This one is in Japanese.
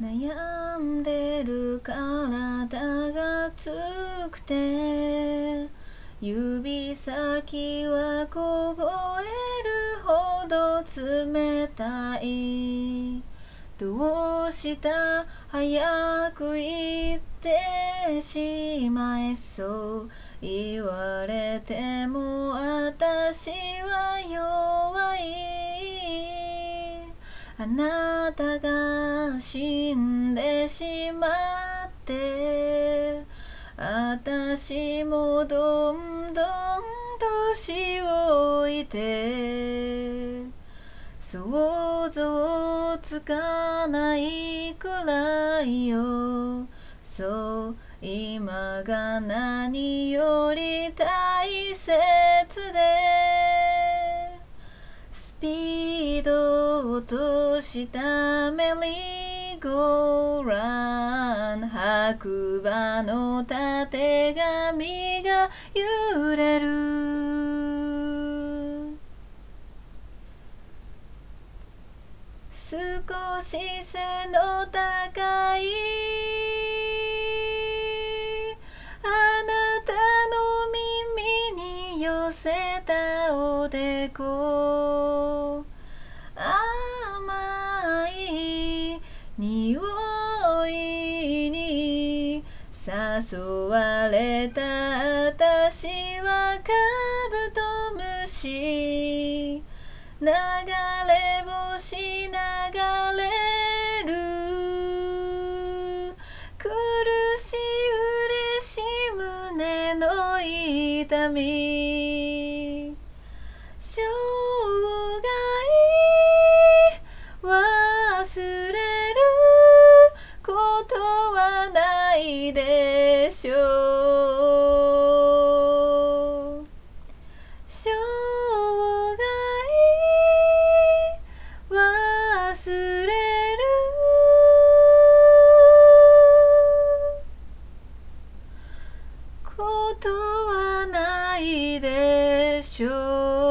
悩んでる体がつくて指先は凍えるほど冷たい。どうした早く言ってしまえそう。言われても私はあなたが死んでしまって私もどんどん年老いて想像つかないくらいよ。そう今が何より大落としたメリーゴーラン白馬のたてがみが揺れる。少し背の高い。あなたの耳に寄せたおでこ。誘われた私はカブトムシ。流れ星流れる。苦しい嬉しい胸の痛み。ないでしょう。生涯忘れる。ことはないでしょう。